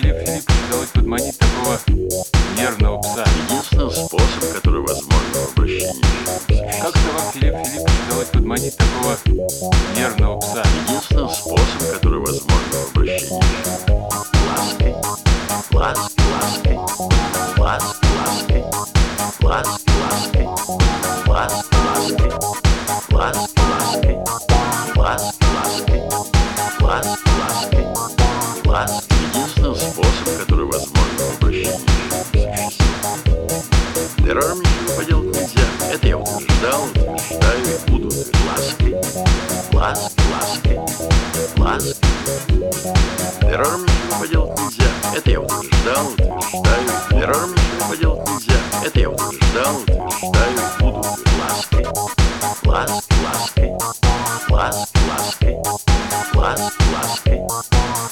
Филипп Филиппович, удалось подманить такого нервного пса? Единственный способ, который возможен в обращении. Как-то вам, Филипп Филиппович, удалось подманить такого нервного пса? Единственный способ, который возможен в обращении. Лаской, лаской, лаской, лаской, лаской, лаской, лаской, лаской, лаской, лаской, лаской, лаской, лаской, лаской, лаской, лаской. Пером ничего поделать нельзя. Это я утверждал, утверждаю и буду. Лаской, ласк, лаской, ласк. Пером ничего поделать нельзя. Это я утверждал, утверждаю. Пером ничего поделать нельзя. Это я утверждал, утверждаю и буду. Лаской, ласк, лаской, ласк, лаской, ласк, лаской,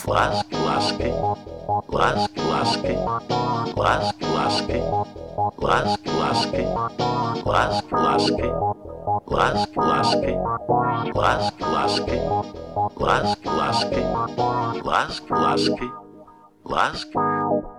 ласк, лаской лаской, лаской, лаской, лаской, лаской, лаской, лаской, лаской, лаской, лаской, лаской, лаской, лаской, лаской, лаской, лаской, лаской.